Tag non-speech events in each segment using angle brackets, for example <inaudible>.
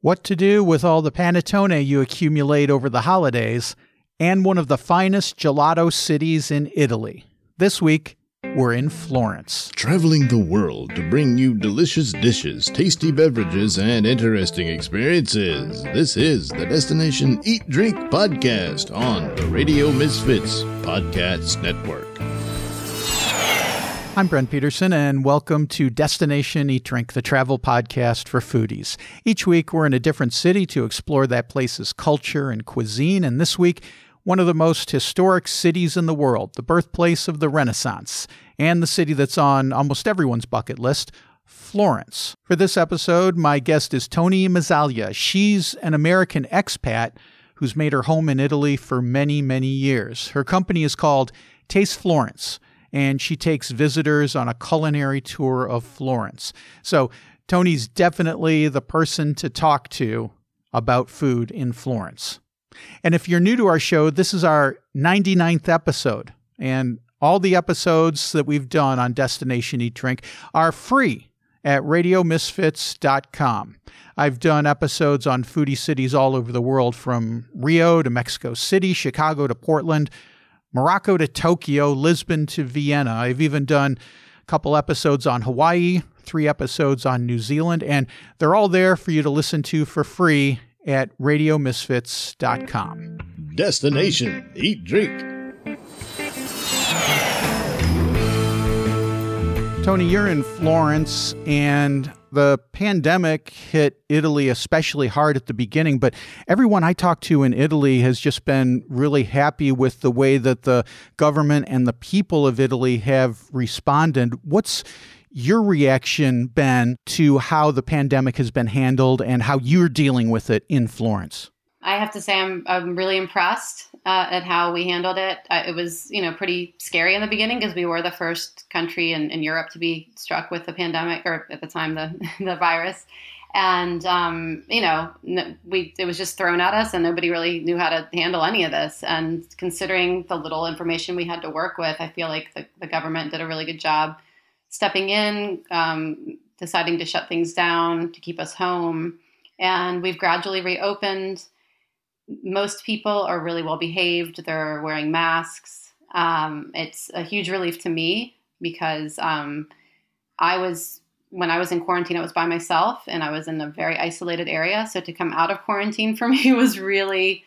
what to do with all the panettone you accumulate over the holidays, and one of the finest gelato cities in Italy. This week, we're in Florence. Traveling the world to bring you delicious dishes, tasty beverages, and interesting experiences. This is the Destination Eat Drink Podcast on the Radio Misfits Podcast Network. I'm Brent Peterson, and welcome to Destination Eat Drink, the travel podcast for foodies. Each week, we're in a different city to explore that place's culture and cuisine, and this week, one of the most historic cities in the world, the birthplace of the Renaissance, and the city that's on almost everyone's bucket list, Florence. For this episode, my guest is Toni Mazzaglia. She's an American expat who's made her home in Italy for many, many years. Her company is called Taste Florence and she takes visitors on a culinary tour of Florence. So, Toni's definitely the person to talk to about food in Florence. And if you're new to our show, this is our 99th episode. And all the episodes that we've done on Destination Eat Drink are free at radiomisfits.com. I've done episodes on foodie cities all over the world from Rio to Mexico City, Chicago to Portland, Morocco to Tokyo, Lisbon to Vienna. I've even done a couple episodes on Hawaii, three episodes on New Zealand, and they're all there for you to listen to for free at radiomisfits.com. Destination Eat Drink. Toni, you're in Florence, and the pandemic hit Italy especially hard at the beginning, but everyone I talk to in Italy has just been really happy with the way that the government and the people of Italy have responded. What's your reaction been to how the pandemic has been handled and how you're dealing with it in Florence? I have to say I'm I'm really impressed uh, at how we handled it. Uh, it was you know pretty scary in the beginning because we were the first country in, in Europe to be struck with the pandemic or at the time the <laughs> the virus, and um, you know we it was just thrown at us and nobody really knew how to handle any of this. And considering the little information we had to work with, I feel like the, the government did a really good job stepping in, um, deciding to shut things down to keep us home, and we've gradually reopened most people are really well behaved. They're wearing masks. Um, it's a huge relief to me because um, I was when I was in quarantine, I was by myself and I was in a very isolated area. So to come out of quarantine for <laughs> me was really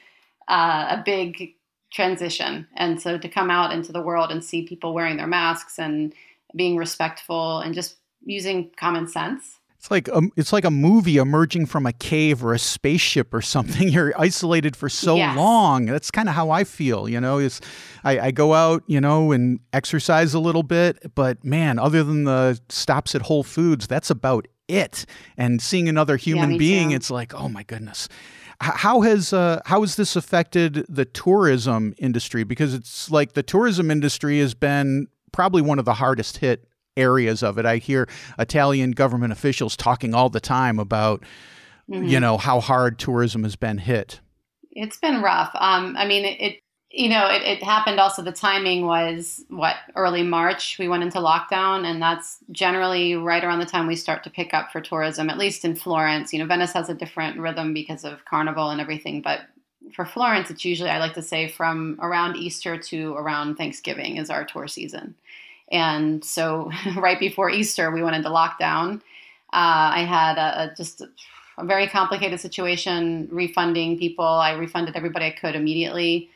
uh, a big transition. And so to come out into the world and see people wearing their masks and being respectful and just using common sense it's like a, it's like a movie emerging from a cave or a spaceship or something. <laughs> You're isolated for so yes. long. That's kind of how I feel. You know, is I, I, go out, you know, and exercise a little bit, but man, other than the stops at Whole Foods, that's about it. And seeing another human yeah, being, too. it's like, oh my goodness. How has uh, how has this affected the tourism industry? Because it's like the tourism industry has been probably one of the hardest hit areas of it. I hear Italian government officials talking all the time about, mm-hmm. you know, how hard tourism has been hit. It's been rough. Um, I mean, it, it you know, it, it, happened also. The timing was what early March. We went into lockdown, and that's generally right around the time we start to pick up for tourism, at least in Florence. You know, Venice has a different rhythm because of Carnival and everything, but for Florence, it's usually I like to say from around Easter to around Thanksgiving is our tour season. And so, <laughs> right before Easter, we went into lockdown. Uh, I had a, a, just a very complicated situation refunding people. I refunded everybody I could immediately.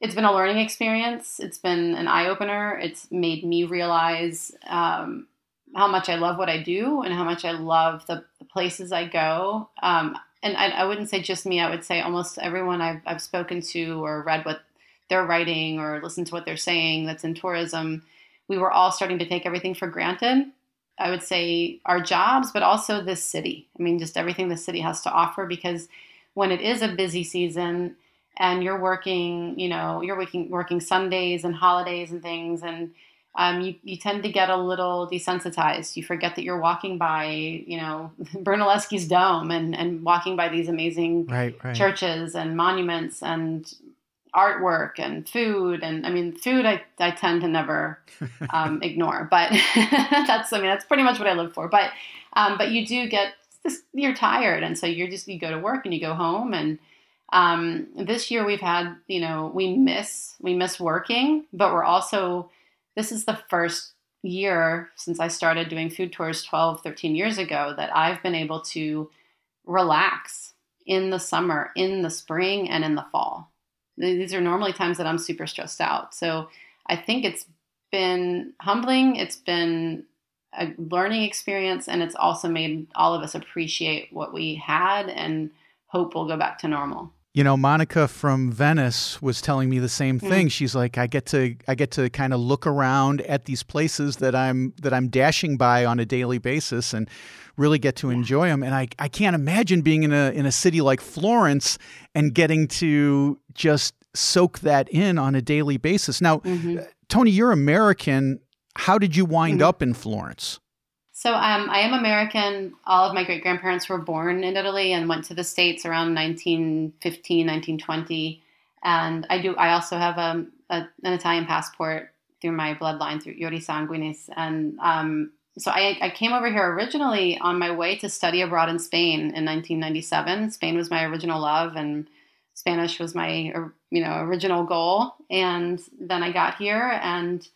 It's been a learning experience. It's been an eye opener. It's made me realize um, how much I love what I do and how much I love the, the places I go. Um, and I, I, wouldn't say just me, I would say almost everyone I've, I've spoken to or read what they're writing or listened to what they're saying that's in tourism we were all starting to take everything for granted. I would say our jobs, but also this city. I mean, just everything the city has to offer because when it is a busy season and you're working, you know, you're working working Sundays and holidays and things, and um, you, you tend to get a little desensitized. You forget that you're walking by, you know, <laughs> Brunelleschi's dome and, and walking by these amazing right, right. churches and monuments and artwork and food and I mean food I, I tend to never <laughs> um, ignore but <laughs> that's I mean that's pretty much what I live for but um, but you do get you're tired, and so you're just you go to work and you go home and. Um, this year we've had, you know, we miss we miss working, but we're also this is the first year since I started doing food tours 12, 13 years ago that I've been able to relax in the summer, in the spring, and in the fall. These are normally times that I'm super stressed out. So I think it's been humbling. It's been a learning experience, and it's also made all of us appreciate what we had and hope we'll go back to normal. You know, Monica from Venice was telling me the same mm. thing. Mm. She's like, I get to I get to kind of look around at these places that I'm that I'm dashing by on a daily basis and really get to enjoy them. And I, I can't imagine being in a in a city like Florence and getting to just soak that in on a daily basis. Now, mm-hmm. Toni, you're American. How did you wind mm-hmm. up in Florence? So um, I am American. All of my great grandparents were born in Italy and went to the States around 1915, 1920. And I do. I also have um, a, an Italian passport through my bloodline through Iure Sanguinis. And um, so I, I, came over here originally on my way to study abroad in Spain in 1997. Spain was my original love, and Spanish was my you know original goal. And then I got here and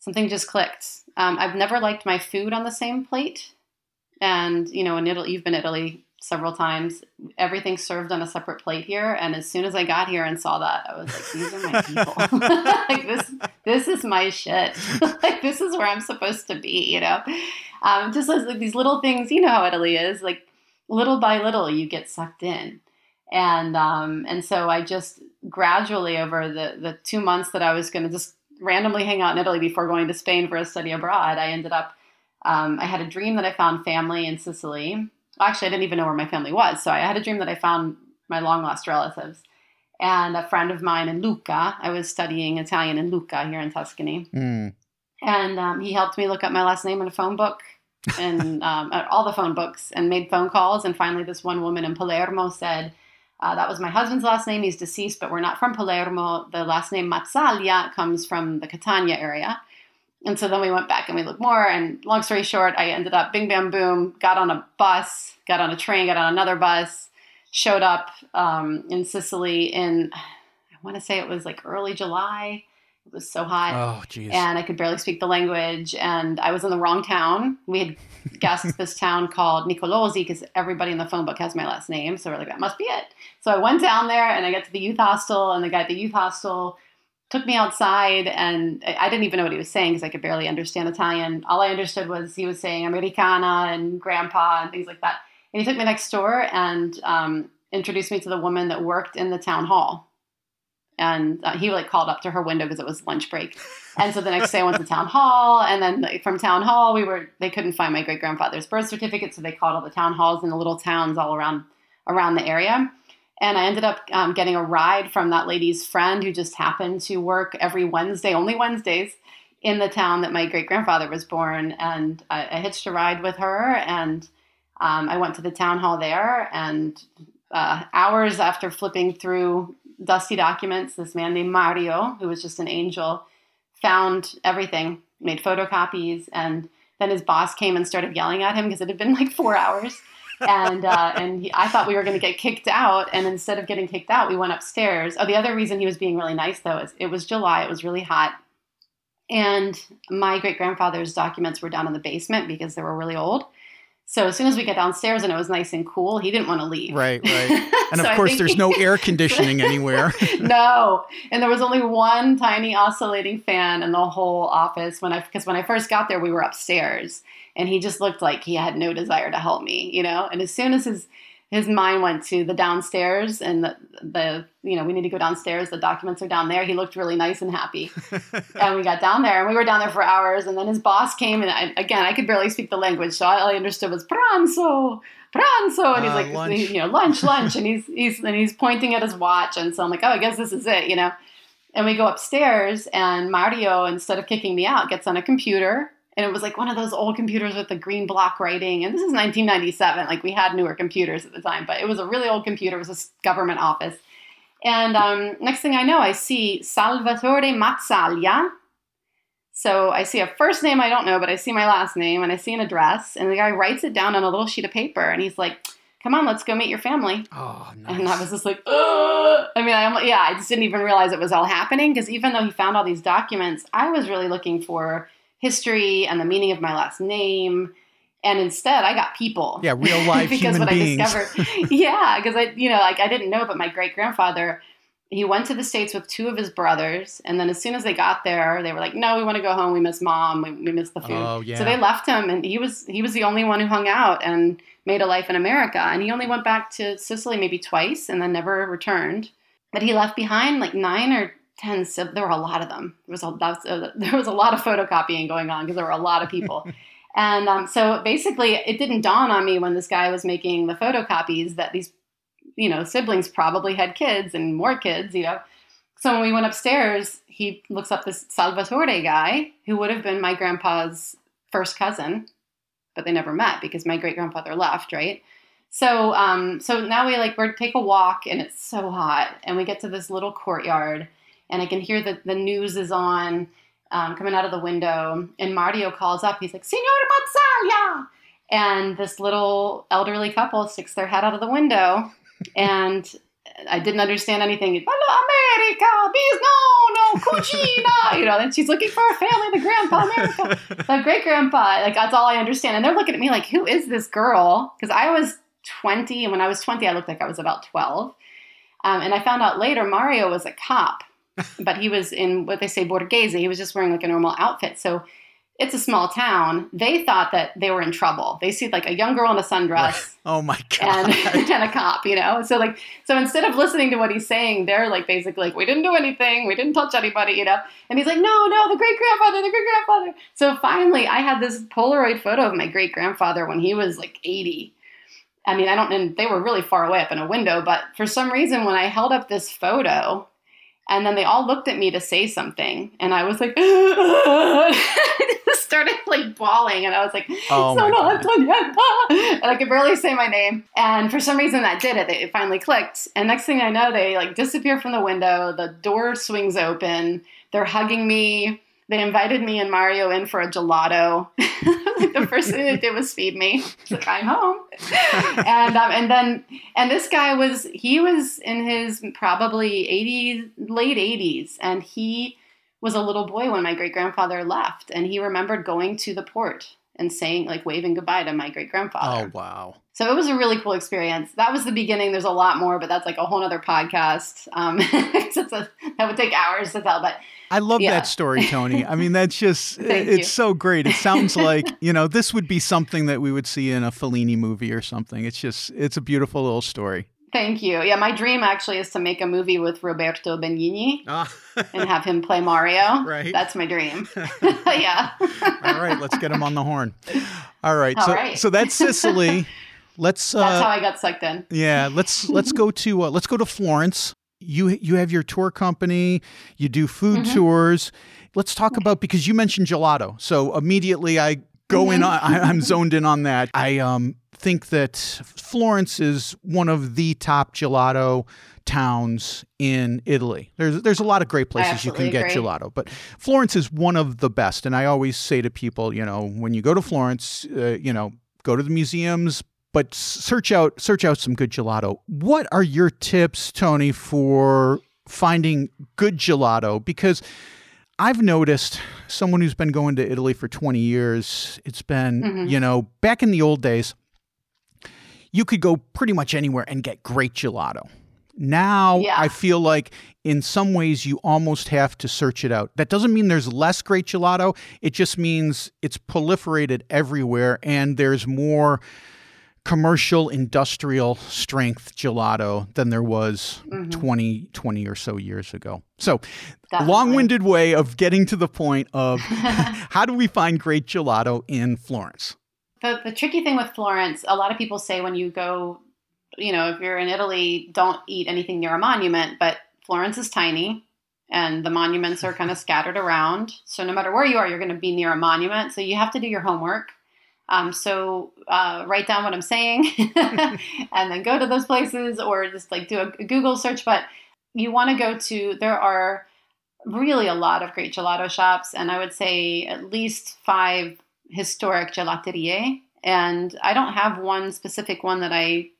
something just clicked. Um, I've never liked my food on the same plate. And, you know, in Italy, you've been Italy several times. Everything's served on a separate plate here. And as soon as I got here and saw that, I was like, these are my people. <laughs> <laughs> like this, this is my shit. <laughs> like this is where I'm supposed to be, you know? Um, just as like these little things, you know how Italy is, like little by little you get sucked in. And, um, and so I just gradually over the, the two months that I was going to just randomly hang out in Italy before going to Spain for a study abroad. I ended up, um, I had a dream that I found family in Sicily. Well, actually, I didn't even know where my family was. So I had a dream that I found my long lost relatives. And a friend of mine in Lucca, I was studying Italian in Lucca here in Tuscany. Mm. And um, he helped me look up my last name in a phone book and <laughs> um, all the phone books and made phone calls. And finally, this one woman in Palermo said, uh, that was my husband's last name. He's deceased, but we're not from Palermo. The last name Mazzaglia comes from the Catania area. And so then we went back and we looked more. And long story short, I ended up bing, bam, boom, got on a bus, got on a train, got on another bus, showed up um, in Sicily in, I want to say it was like early July. It was so hot. Oh, geez. And I could barely speak the language. And I was in the wrong town. We had <laughs> guessed this town called Nicolosi because everybody in the phone book has my last name. So we're like, that must be it. So I went down there and I got to the youth hostel. And the guy at the youth hostel took me outside. And I didn't even know what he was saying because I could barely understand Italian. All I understood was he was saying Americana and grandpa and things like that. And he took me next door and um, introduced me to the woman that worked in the town hall and uh, he like called up to her window because it was lunch break. And so the next day I went to town hall, and then like, from town hall we were they couldn't find my great grandfather's birth certificate, so they called all the town halls in the little towns all around around the area. And I ended up um, getting a ride from that lady's friend who just happened to work every Wednesday, only Wednesdays, in the town that my great grandfather was born. And I, I, hitched a ride with her, and um, I went to the town hall there. And uh, hours after flipping through dusty documents. This man named Mario, who was just an angel, found everything, made photocopies, and then his boss came and started yelling at him because it had been like four hours. and uh, <laughs> and he, I thought we were going to get kicked out, and instead of getting kicked out, we went upstairs. Oh, the other reason he was being really nice though is it was July, it was really hot, and my great grandfather's documents were down in the basement because they were really old. So as soon as we got downstairs and it was nice and cool, he didn't want to leave. Right, right. <laughs> And so of course, there's no air <laughs> conditioning anywhere. <laughs> no, and there was only one tiny oscillating fan in the whole office when I because when I first got there, we were upstairs, and he just looked like he had no desire to help me, you know. And as soon as his his mind went to the downstairs and the, the you know we need to go downstairs. The documents are down there. He looked really nice and happy. <laughs> And we got down there and we were down there for hours. And then his boss came and I, again i could barely speak the language. So all i understood was pranzo pranzo. And he's uh, like lunch. you know lunch lunch. And <laughs> he's he's and he's pointing at his watch. And so i'm like oh i guess this is it you know. And we go upstairs and mario instead of kicking me out gets on a computer and it was like one of those old computers with the green block writing and this is 1997 like we had newer computers at the time but it was a really old computer it was a government office and um, next thing i know i see salvatore mazzaglia So I see a first name I don't know, but I see my last name and I see an address, and the guy writes it down on a little sheet of paper, and he's like, "Come on, let's go meet your family." Oh, nice. And I was just like, Ugh. I mean, I, yeah, I just didn't even realize it was all happening because even though he found all these documents, I was really looking for history and the meaning of my last name. And instead, I got people. Yeah, real <laughs> life because human what beings. I discovered, <laughs> yeah, because I, you know, like I didn't know, but my great grandfather, he went to the states with two of his brothers, and then as soon as they got there, they were like, "No, we want to go home. We miss mom. We, we miss the food." Oh, yeah. So they left him, and he was he was the only one who hung out and made a life in America. And he only went back to Sicily maybe twice, and then never returned. But he left behind like nine or there were a lot of them. There was a that's a, there was a lot of photocopying going on because there were a lot of people. <laughs> And um, so basically, it didn't dawn on me when this guy was making the photocopies that these, you know, siblings probably had kids and more kids, you know. So when we went upstairs, he looks up this Salvatore guy who would have been my grandpa's first cousin, but they never met because my great grandfather left, right? So, um, so now we like we take a walk and it's so hot, and we get to this little courtyard, and I can hear that the news is on um, coming out of the window, and Mario calls up. He's like, "Signor Mazzaglia," and this little elderly couple sticks their head out of the window, and I didn't understand anything. Hello, America, bees, no, no, cucina, <laughs> you know. And she's looking for a family, the grandpa, America, the great grandpa. Like that's all I understand. And they're looking at me like, "Who is this girl?" Because I was twenty, and when I was twenty, I looked like I was about twelve. Um, and I found out later Mario was a cop but he was in what they say Borghese. He was just wearing like a normal outfit. So it's a small town. They thought that they were in trouble. They see like a young girl in a sundress <laughs> Oh my <laughs> god. and, and a cop, you know? So like, so instead of listening to what he's saying, they're like basically like, we didn't do anything. We didn't touch anybody, you know? And he's like, no, no, the great grandfather, the great grandfather. So finally I had this Polaroid photo of my great grandfather when he was like 80. I mean, I don't, and they were really far away up in a window, but for some reason, when I held up this photo, and then they all looked at me to say something, and I was like, <laughs> started like bawling, and I was like, Oh my God. Antonietta," and I could barely say my name. And for some reason, that did it. It finally clicked. And next thing I know, they like disappear from the window. The door swings open. They're hugging me. They invited me and Mario in for a gelato. <laughs> like the first thing they did was feed me. It's like I'm home. <laughs> and um, and then and this guy was he was in his probably 80s late 80s and he was a little boy when my great grandfather left and he remembered going to the port and saying like waving goodbye to my great grandfather. Oh wow. So it was a really cool experience. That was the beginning. There's a lot more, but that's like a whole other podcast. Um, <laughs> it's a, that would take hours to tell, but I love Yeah. that story, Toni. I mean, that's just, <laughs> it's you. so great. It sounds <laughs> like, you know, this would be something that we would see in a Fellini movie or something. It's just, it's a beautiful little story. thank you. Yeah, my dream actually is to make a movie with Roberto Benigni Ah, and have him play Mario. <laughs> Right. That's my dream. yeah. all right, let's get him on the horn. All right. All so, right. so that's Sicily. Let's, That's how uh, I got sucked in. yeah, let's, let's go to, uh, let's go to Florence. You, you have your tour company, you do food Mhm. tours. Let's talk about, because you mentioned gelato. So immediately I go in, Mhm. I, I'm zoned in on that. I, um, think that Florence is one of the top gelato towns in Italy. There's there's a lot of great places you can get agree. gelato, but Florence is one of the best. And I always say to people, you know, when you go to Florence, uh, you know, go to the museums, but search out search out some good gelato. What are your tips, Toni, for finding good gelato? Because I've noticed someone who's been going to Italy for 20 years, it's been, Mhm. you know, back in the old days, you could go pretty much anywhere and get great gelato. Now, Yeah. I feel like in some ways you almost have to search it out. That doesn't mean there's less great gelato. It just means it's proliferated everywhere and there's more commercial industrial strength gelato than there was Mhm. 20 20 or so years ago. So, Definitely. long-winded way of getting to the point of <laughs> <laughs> how do we find great gelato in Florence? The, the tricky thing with Florence, a lot of people say when you go, you know, if you're in Italy, don't eat anything near a monument, but Florence is tiny and the monuments are kind of <laughs> scattered around. So no matter where you are, you're going to be near a monument. So you have to do your homework. Um, so uh, write down what I'm saying <laughs> and then go to those places or just like do a Google search. But you want to go to, there are really a lot of great gelato shops, and I would say at least five historic gelaterie. And I don't have one specific one that I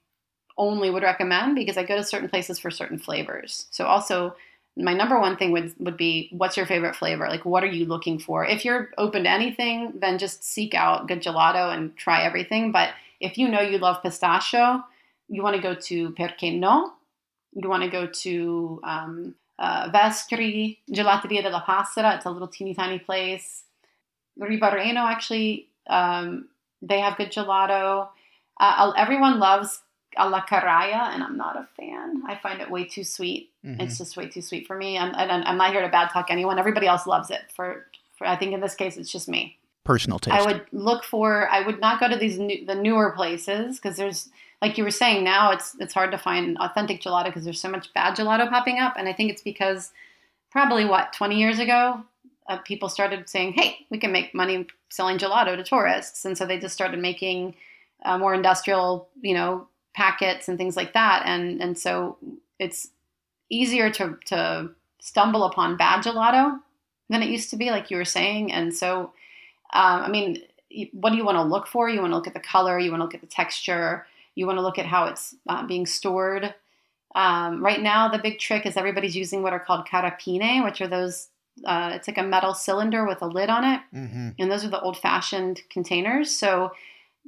only would recommend because I go to certain places for certain flavors. So also my number one thing would would be what's your favorite flavor? Like what are you looking for? If you're open to anything, then just seek out good gelato and try everything. But if you know you love pistachio, you want to go to Perché No. You want to go to um, uh, Vestri, Gelateria della Passera. It's a little teeny tiny place. Rivareno, actually, um, they have good gelato. Uh, everyone loves alla Carraia, and I'm not a fan. I find it way too sweet. Mm-hmm. It's just way too sweet for me. I'm, I'm not here to bad talk anyone. Everybody else loves it. For, for I think in this case, it's just me. Personal taste. I would look for. I would not go to these new, the newer places because there's like you were saying now it's it's hard to find authentic gelato because there's so much bad gelato popping up, and I think it's because probably what 20 years ago uh, people started saying, "Hey, we can make money selling gelato to tourists," and so they just started making uh, more industrial, you know, packets and things like that, and and so it's easier to to stumble upon bad gelato than it used to be, like you were saying, and so um, I mean, what do you want to look for? You want to look at the color, you want to look at the texture, you want to look at how it's uh, being stored. Um, right now, the big trick is everybody's using what are called carapine, which are those. Uh, it's like a metal cylinder with a lid on it, mm-hmm. and those are the old-fashioned containers. So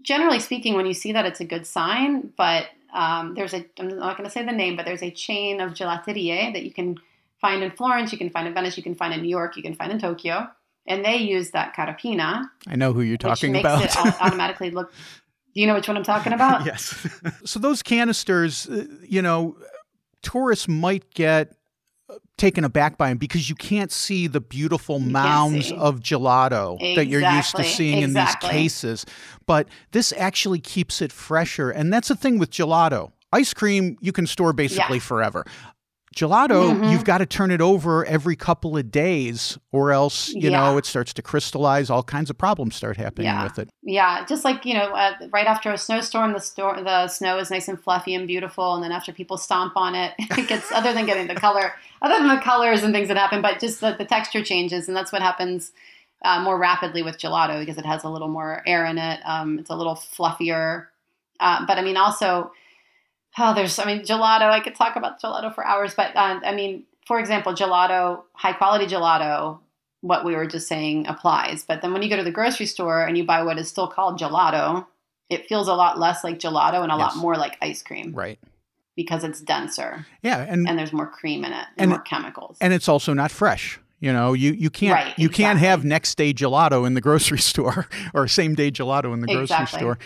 generally speaking, when you see that, it's a good sign. But um, there's a, I'm not going to say the name, but there's a chain of gelaterie that you can find in Florence, you can find in Venice, you can find in New York, you can find in Tokyo. And they use that carapina. I know who you're talking which makes about. it automatically look. Do you know which one I'm talking about? <laughs> yes. <laughs> so those canisters, uh, you know, tourists might get taken aback by them because you can't see the beautiful you mounds of gelato exactly. that you're used to seeing exactly. in these cases. But this actually keeps it fresher. And that's the thing with gelato. Ice cream you can store basically yeah. forever. Gelato, mm-hmm. you've got to turn it over every couple of days, or else you yeah. know it starts to crystallize. All kinds of problems start happening yeah. with it. Yeah, just like you know, uh, right after a snowstorm, the store the snow is nice and fluffy and beautiful, and then after people stomp on it, <laughs> it gets other than getting the color, other than the colors and things that happen, but just the, the texture changes, and that's what happens uh, more rapidly with gelato because it has a little more air in it. Um, it's a little fluffier, uh, but I mean also oh, there's, I mean, gelato, I could talk about gelato for hours, but uh, I mean, for example, gelato, high quality gelato, what we were just saying applies. But then when you go to the grocery store and you buy what is still called gelato, it feels a lot less like gelato and a yes. lot more like ice cream. Right. Because it's denser. Yeah. And, and there's more cream in it and, and more chemicals. And it's also not fresh. You know, you, you can't right, you exactly. can't have next day gelato in the grocery <laughs> store or same day gelato in the grocery exactly. store.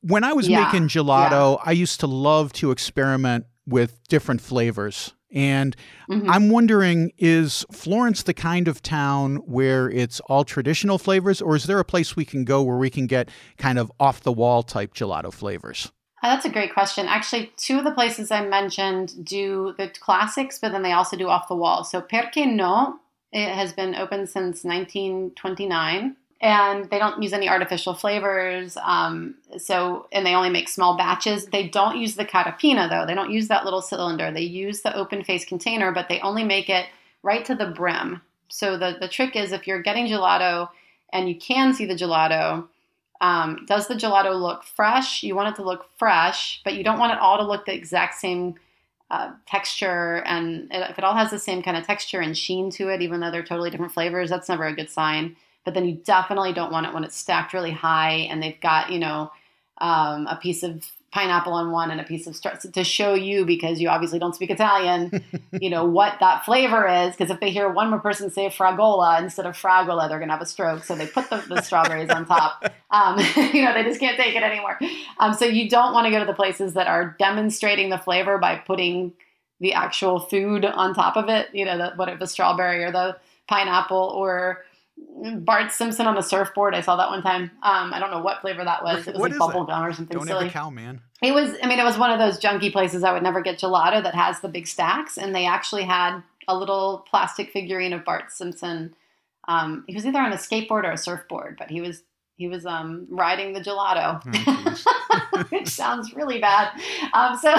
When I was yeah. making gelato, yeah. I used to love to experiment with different flavors. And mm-hmm. I'm wondering is Florence the kind of town where it's all traditional flavors, or is there a place we can go where we can get kind of off the wall type gelato flavors? Uh, that's a great question. Actually, two of the places I mentioned do the classics, but then they also do off the wall. So Perché No it has been open since 1929 and they don't use any artificial flavors. Um, so, and they only make small batches. They don't use the carapina though. They don't use that little cylinder. They use the open face container, but they only make it right to the brim. So the the trick is if you're getting gelato and you can see the gelato, um, does the gelato look fresh? You want it to look fresh, but you don't want it all to look the exact same uh, texture and if it all has the same kind of texture and sheen to it, even though they're totally different flavors, that's never a good sign. But then you definitely don't want it when it's stacked really high and they've got, you know, um, a piece of pineapple on one and a piece of star- to show you because you obviously don't speak Italian, <laughs> you know what that flavor is. Because if they hear one more person say fragola instead of fragola, they're gonna have a stroke. So they put the, the strawberries on top. <laughs> Um, <laughs> you know they just can't take it anymore. Um, so you don't want to go to the places that are demonstrating the flavor by putting the actual food on top of it. You know the, whatever the strawberry or the pineapple or Bart Simpson on a surfboard. I saw that one time. Um, I don't know what flavor that was. It was what like bubble gum or something don't silly. Cow, man. It was. I mean, it was one of those junky places I would never get gelato that has the big stacks, and they actually had a little plastic figurine of Bart Simpson. Um, he was either on a skateboard or a surfboard, but he was he was um, riding the gelato, Oh, <laughs> which sounds really bad. Um, so,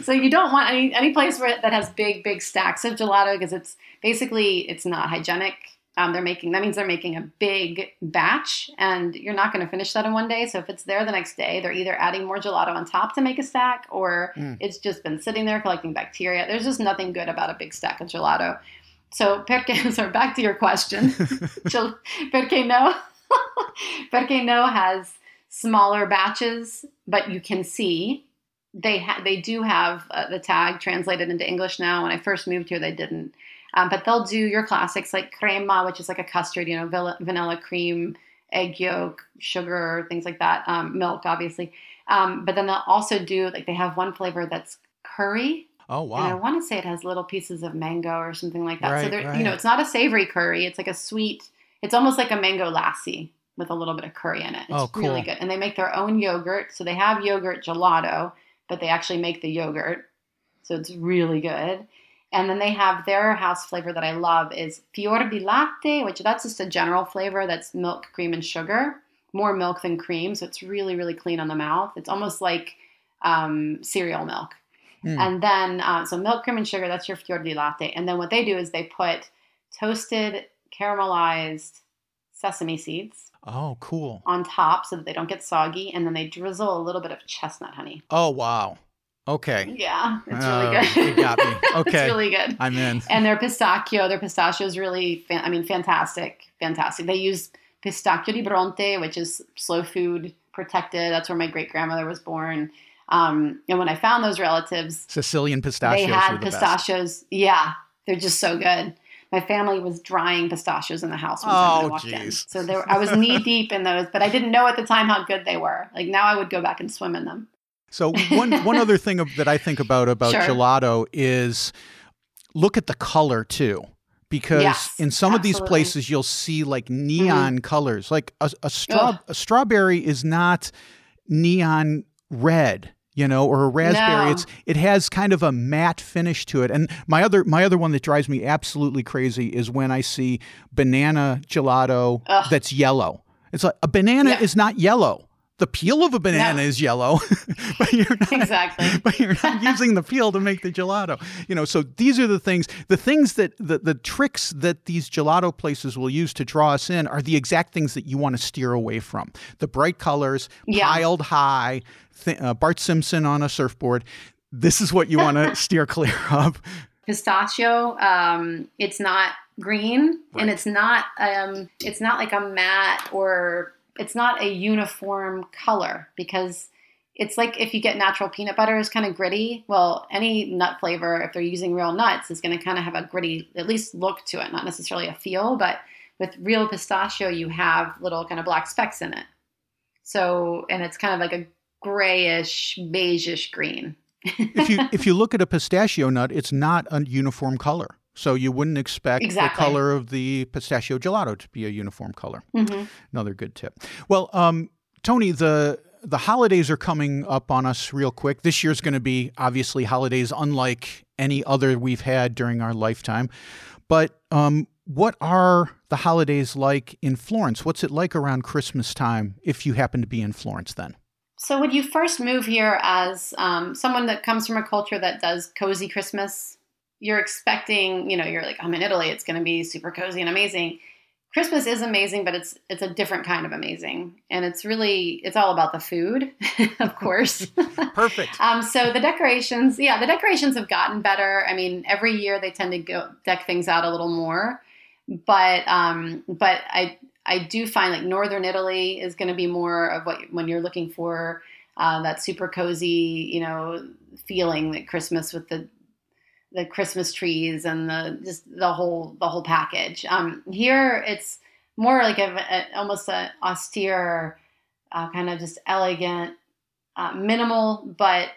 <laughs> so you don't want any any place where that has big big stacks of gelato because it's basically it's not hygienic. Um, they're making that means they're making a big batch, and you're not going to finish that in one day. So if it's there the next day, they're either adding more gelato on top to make a stack, or Mm. it's just been sitting there collecting bacteria. There's just nothing good about a big stack of gelato. So, perché, <laughs> so back to your question. <laughs> Perché no? <laughs> perché no has smaller batches, but you can see they ha- they do have uh, the tag translated into English now. When I first moved here, they didn't. Um, but they'll do your classics like crema, which is like a custard, you know, vanilla, vanilla cream, egg yolk, sugar, things like that. Um, milk, obviously. Um, but then they'll also do like they have one flavor that's curry, Oh wow! and I want to say it has little pieces of mango or something like that. so Right, there, right. you know, it's not a savory curry. It's like a sweet. It's almost like a mango lassi with a little bit of curry in it. It's Oh, really cool. good. And they make their own yogurt. So they have yogurt gelato, but they actually make the yogurt. So it's really good. And then they have their house flavor that I love is fior di latte, which that's just a general flavor that's milk, cream, and sugar. More milk than cream, so it's really, really clean on the mouth. It's almost like um, cereal milk. Mm. And then, uh, so milk, cream, and sugar, that's your fior di latte. And then what they do is they put toasted, caramelized sesame seeds Oh cool. on top so that they don't get soggy. And then they drizzle a little bit of chestnut honey. Oh wow. Okay. Yeah, it's Oh, really good. you got me. <laughs> Okay. it's really good. I'm in. And their pistachio, their pistachio is really, fan- I mean, fantastic, fantastic. They use pistachio di Bronte, which is slow food protected. That's where my great grandmother was born. Um, and when I found those relatives, Sicilian pistachios they had the best. pistachios. Yeah, they're just so good. My family was drying pistachios in the house when I Oh, walked in. So they were, I was knee deep in those, but I didn't know at the time how good they were. Like now I would go back and swim in them. So one one other <laughs> thing that I think about about Sure. gelato is look at the color too. Because Yes, in some of these. Mm-hmm. places you'll see like neon colors. Like a, a straw a strawberry is not neon red, you know, or a raspberry. No. It's it has kind of a matte finish to it. And my other my other one that drives me absolutely crazy is when I see banana gelato Ugh. that's yellow. It's like a banana Yeah. is not yellow. The peel of a banana No. is yellow, <laughs> but you're not Exactly. <laughs> but you're not using the peel to make the gelato. You know, so these are the things, the things that the, the tricks that these gelato places will use to draw us in are the exact things that you want to steer away from. The bright colors, Yeah. piled high, th- uh, Bart Simpson on a surfboard. This is what you want to <laughs> steer clear of. pistachio um, it's not green Right. and it's not um, it's not like a matte or it's not a uniform color because it's like if you get natural peanut butter is kind of gritty well any nut flavor if they're using real nuts is going to kind of have a gritty at least look to it not necessarily a feel but with real pistachio you have little kind of black specks in it so and it's kind of like a grayish beigeish green If you <laughs> if you look at a pistachio nut, it's not a uniform color. So you wouldn't expect Exactly. the color of the pistachio gelato to be a uniform color. hmm Another good tip. Well, um, Toni, the the holidays are coming up on us real quick. This year's going to be obviously holidays unlike any other we've had during our lifetime. But um, what are the holidays like in Florence? What's it like around Christmas time if you happen to be in Florence then? So, when you first move here as um, someone that comes from a culture that does cozy Christmas, you're expecting, you know, you're like, I'm in Italy, it's going to be super cozy and amazing. Christmas is amazing, but it's it's a different kind of amazing, and it's really it's all about the food, <laughs> of course. <laughs> Perfect. um, so the decorations, yeah, the decorations have gotten better. I mean, every year they tend to go deck things out a little more, but um, but I I do find like northern Italy is going to be more of what when you're looking for uh, that super cozy, you know, feeling that Christmas with the the Christmas trees and the just the whole the whole package. Um, here it's more like a, a almost an austere, uh, kind of just elegant, uh, minimal but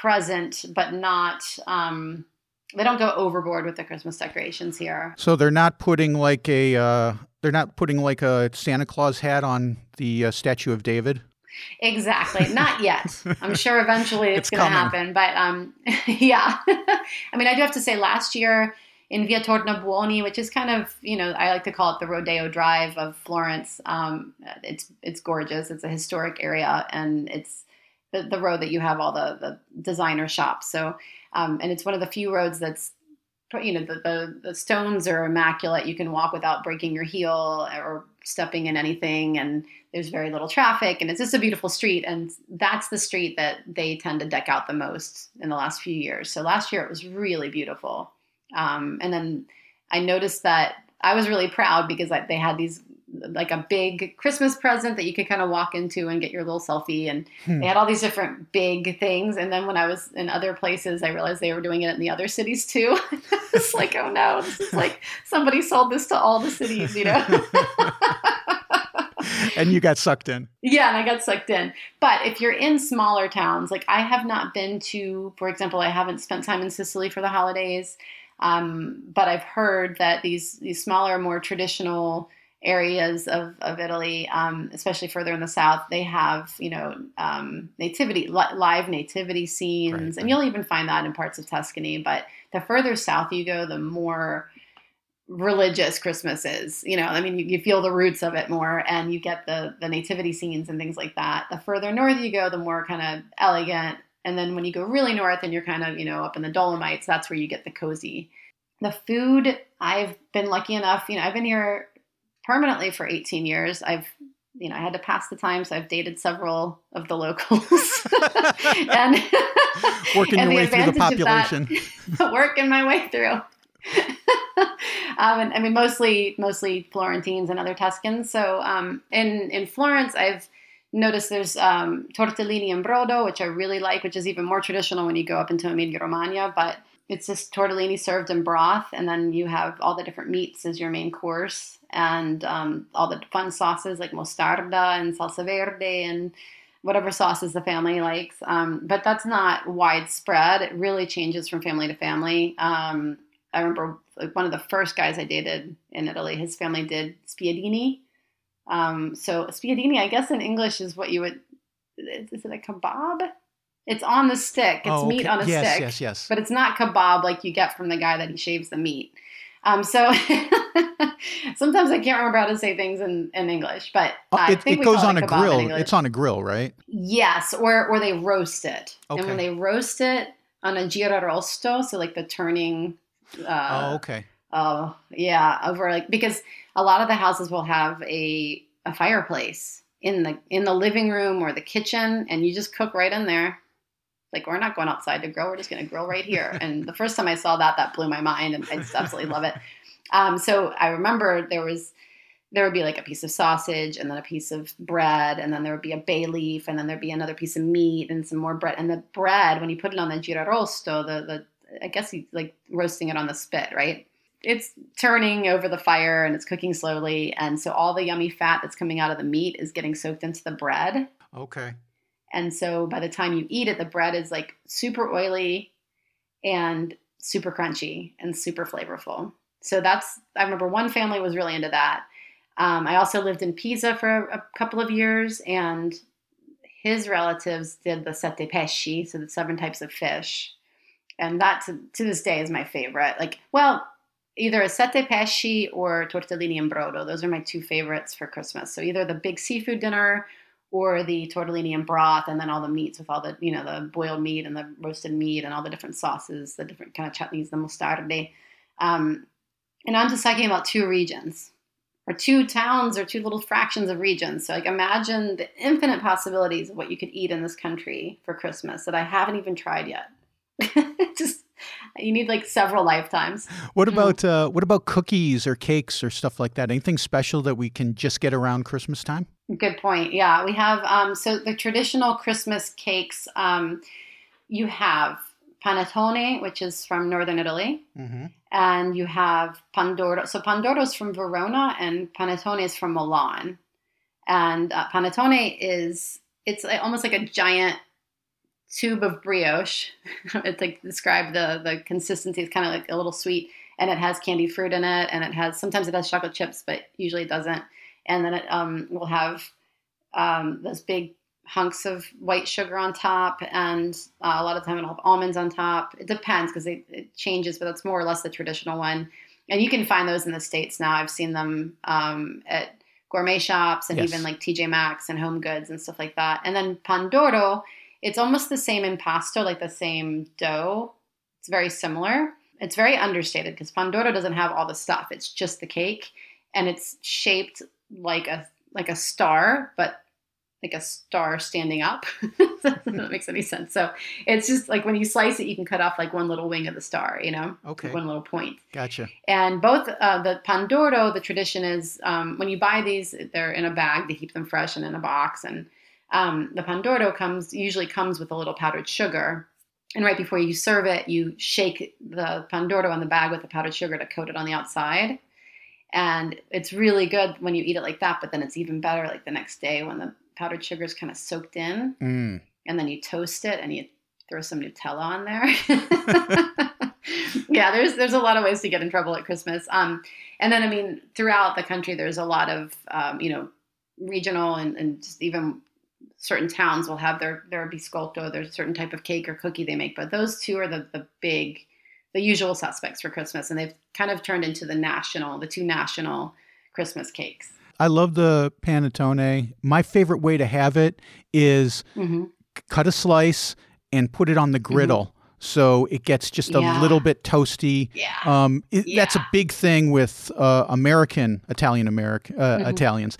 present, but not. Um, they don't go overboard with the Christmas decorations here. So they're not putting like a uh, they're not putting like a Santa Claus hat on the uh, statue of David. Exactly. Not yet. I'm sure eventually it's, It's going to happen. But um, <laughs> yeah. <laughs> I mean, I do have to say, last year, in Via Tornabuoni, which is kind of you know I like to call it the Rodeo Drive of Florence. Um, it's it's gorgeous. It's a historic area, and it's the, the road that you have all the the designer shops. So um, and it's one of the few roads that's you know the, the, the stones are immaculate you can walk without breaking your heel or stepping in anything and there's very little traffic and it's just a beautiful street and that's the street that they tend to deck out the most in the last few years. So last year it was really beautiful. Um, and then i noticed that i was really proud because I, they had these like a big Christmas present that you could kind of walk into and get your little selfie. And hmm. they had all these different big things. And then when I was in other places, I realized they were doing it in the other cities too. <laughs> it's like, oh no, this is like somebody sold this to all the cities, you know? <laughs> and you got sucked in. Yeah, and I got sucked in. But if you're in smaller towns, like I have not been to, for example, I haven't spent time in Sicily for the holidays. Um, but I've heard that these these smaller, more traditional areas of, of Italy, um, especially further in the south, they have you know um, nativity li- live nativity scenes, right, and right. you'll even find that in parts of Tuscany. But the further south you go, the more religious Christmas is. You know, I mean, you, you, feel the roots of it more, and you get the the nativity scenes and things like that. The further north you go, the more kind of elegant. And then when you go really north, and you're kind of you know up in the Dolomites, that's where you get the cozy. The food, I've been lucky enough. You know, I've been here permanently for 18 years. I've you know, I had to pass the time, so I've dated several of the locals, <laughs> and working and your way through the population, that, <laughs> working my way through. <laughs> um, and, I mean, mostly mostly Florentines and other Tuscans. So um, in in Florence, I've noticed there's um, tortellini and brodo, which I really like, which is even more traditional when you go up into Emilia Romagna. But it's just tortellini served in broth, and then you have all the different meats as your main course, and um, all the fun sauces like mostarda and salsa verde and whatever sauces the family likes. Um, but that's not widespread. It really changes from family to family. Um, I remember one of the first guys I dated in Italy. His family did spiedini. Um, so spiedini, I guess in English, is what you would. Is it a kebab? It's on the stick. It's oh, okay. meat on a yes, stick. Yes, yes, But it's not kebab like you get from the guy that he shaves the meat. Um, so <laughs> sometimes I can't remember how to say things in, in English, but uh, it, it goes on it a grill. It's on a grill, right? Yes, or or they roast it. Okay. And when they roast it on a girarosto, so like the turning. Uh, oh, okay. Oh, yeah, over like because a lot of the houses will have a a fireplace in the in the living room or the kitchen, and you just cook right in there like we're not going outside to grill we're just going to grill right here. And the first time i saw that that blew my mind and i just absolutely love it. Um, so i remember there was there would be like a piece of sausage and then a piece of bread and then there would be a bay leaf and then there'd be another piece of meat and some more bread. And the bread when you put it on the girarosto the the i guess you like roasting it on the spit right? It's turning over the fire and it's cooking slowly. And so all the yummy fat that's coming out of the meat is getting soaked into the bread. Okay and so by the time you eat it, the bread is like super oily and super crunchy and super flavorful. So that's, I remember one family was really into that. Um, I also lived in Pisa for a couple of years, and his relatives did the sette pesci, so the seven types of fish. And that to, to this day is my favorite. Like, well, either a sette pesci or tortellini and brodo. Those are my two favorites for Christmas. So either the big seafood dinner or the tortellini and broth, and then all the meats with all the you know the boiled meat and the roasted meat and all the different sauces, the different kind of chutneys, the mostarde. Um, and I'm just talking about two regions, or two towns, or two little fractions of regions. So like imagine the infinite possibilities of what you could eat in this country for Christmas that I haven't even tried yet. <laughs> just you need like several lifetimes. What mm-hmm. about uh, what about cookies or cakes or stuff like that? Anything special that we can just get around Christmas time? Good point. Yeah, we have um, so the traditional Christmas cakes. Um, you have panettone, which is from northern Italy, mm-hmm. and you have pandoro. So pandoro is from Verona, and panettone is from Milan. And uh, panettone is it's almost like a giant tube of brioche. <laughs> it's like describe the the consistency. It's kind of like a little sweet, and it has candied fruit in it, and it has sometimes it has chocolate chips, but usually it doesn't and then it um, will have um, those big hunks of white sugar on top, and uh, a lot of time it'll have almonds on top. It depends because it, it, changes, but that's more or less the traditional one. And you can find those in the states now. I've seen them um, at gourmet shops and yes. even like TJ Maxx and Home Goods and stuff like that. And then pandoro, it's almost the same impasto, like the same dough. It's very similar. It's very understated because pandoro doesn't have all the stuff. It's just the cake, and it's shaped like a like a star, but like a star standing up. <laughs> that makes any sense. So it's just like when you slice it, you can cut off like one little wing of the star, you know, okay, one little point. Gotcha. And both uh, the pandoro, the tradition is um, when you buy these, they're in a bag to keep them fresh and in a box. And um, the pandoro comes usually comes with a little powdered sugar. And right before you serve it, you shake the pandoro on the bag with the powdered sugar to coat it on the outside. And it's really good when you eat it like that, but then it's even better like the next day when the powdered sugar is kind of soaked in, mm. and then you toast it and you throw some Nutella on there. <laughs> yeah, there's there's a lot of ways to get in trouble at Christmas. Um, and then I mean, throughout the country, there's a lot of um, you know regional and, and just even certain towns will have their their biscotto. There's a certain type of cake or cookie they make, but those two are the the big, the usual suspects for Christmas, and they've kind of turned into the national, the two national Christmas cakes. I love the panettone. My favorite way to have it is mm-hmm. cut a slice and put it on the griddle. Mm-hmm. So it gets just a yeah. little bit toasty. Yeah. Um, it, yeah. That's a big thing with uh, American Italian American uh, mm-hmm. Italians.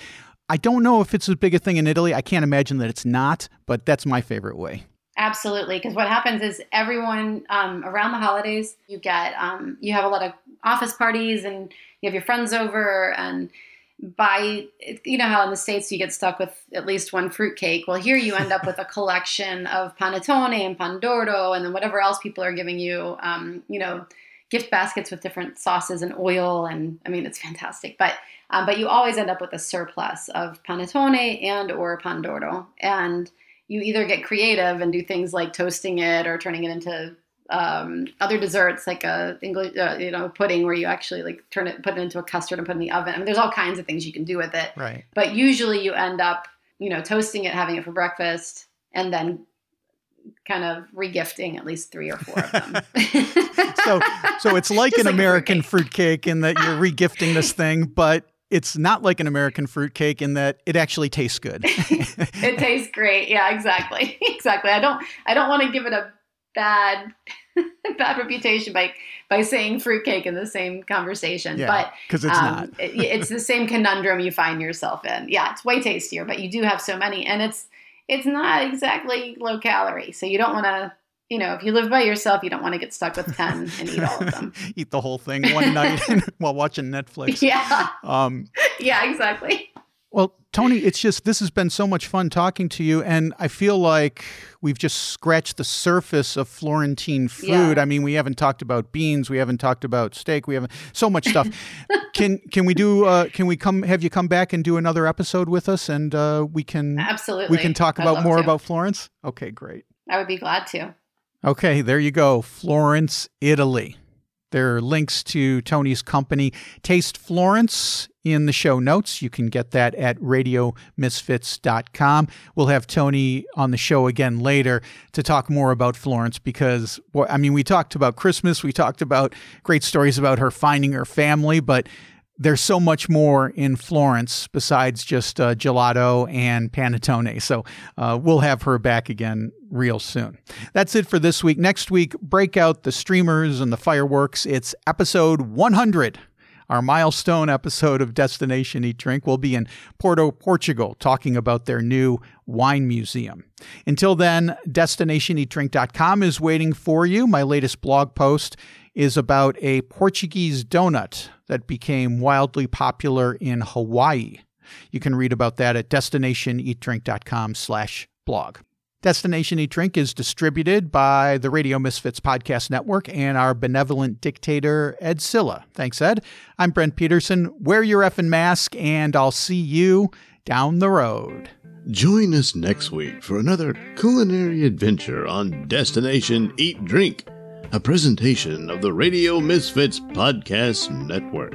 I don't know if it's as big a thing in Italy. I can't imagine that it's not, but that's my favorite way. Absolutely, because what happens is everyone um, around the holidays, you get um, you have a lot of office parties and you have your friends over and buy you know how in the states you get stuck with at least one fruit cake well here you end up with a <laughs> collection of panettone and pandoro and then whatever else people are giving you um, you know gift baskets with different sauces and oil and i mean it's fantastic. But um, but you always end up with a surplus of panettone and or pandoro. And you either get creative and do things like toasting it or turning it into um, other desserts like a English, uh, you know, pudding where you actually like turn it, put it into a custard and put it in the oven. I mean, there's all kinds of things you can do with it. Right. But usually you end up, you know, toasting it, having it for breakfast, and then kind of regifting at least three or four of them. <laughs> so, so it's <laughs> like an like American fruit cake in that you're <laughs> regifting this thing, but it's not like an American fruit cake in that it actually tastes good. <laughs> it tastes great. Yeah, exactly. <laughs> Exactly. I don't I don't want to give it a bad <laughs> bad reputation by by saying fruitcake in the same conversation. Yeah, but because it's um, not. it, it's the same conundrum you find yourself in. Yeah, it's way tastier, but you do have so many, and it's it's not exactly low calorie. So you don't want to. You know, if you live by yourself, you don't want to get stuck with 10 and eat all of them. <laughs> eat the whole thing one night <laughs> while watching Netflix. <laughs> Yeah. Um, yeah, exactly. Well, Toni, it's just this has been so much fun talking to you, and I feel like we've just scratched the surface of Florentine food. Yeah. I mean, we haven't talked about beans, we haven't talked about steak, we haven't so much stuff. can can we do? Uh, can we come have you come back and do another episode with us, and uh, we can absolutely we can talk about more to. about Florence. Okay, great. I would be glad to. Okay, there you go, Florence, Italy. There are links to Toni's company, Taste Florence, in the show notes. You can get that at radiomisfits.com. We'll have Toni on the show again later to talk more about Florence because, I mean, we talked about Christmas, we talked about great stories about her finding her family, but there's so much more in Florence besides just uh, gelato and panettone. So uh, we'll have her back again real soon. That's it for this week. Next week, break out the streamers and the fireworks. It's episode 100. Our milestone episode of Destination Eat Drink will be in Porto, Portugal, talking about their new wine museum. Until then, DestinationEatDrink.com is waiting for you. My latest blog post is about a Portuguese donut that became wildly popular in Hawaii. You can read about that at destinationeatdrink.com slash blog. Destination Eat Drink is distributed by the Radio Misfits Podcast Network and our benevolent dictator, Ed Cilla. Thanks, Ed. I'm Brent Peterson. Wear your effing mask, and I'll see you down the road. Join us next week for another culinary adventure on Destination Eat Drink a presentation of the Radio Misfits Podcast Network.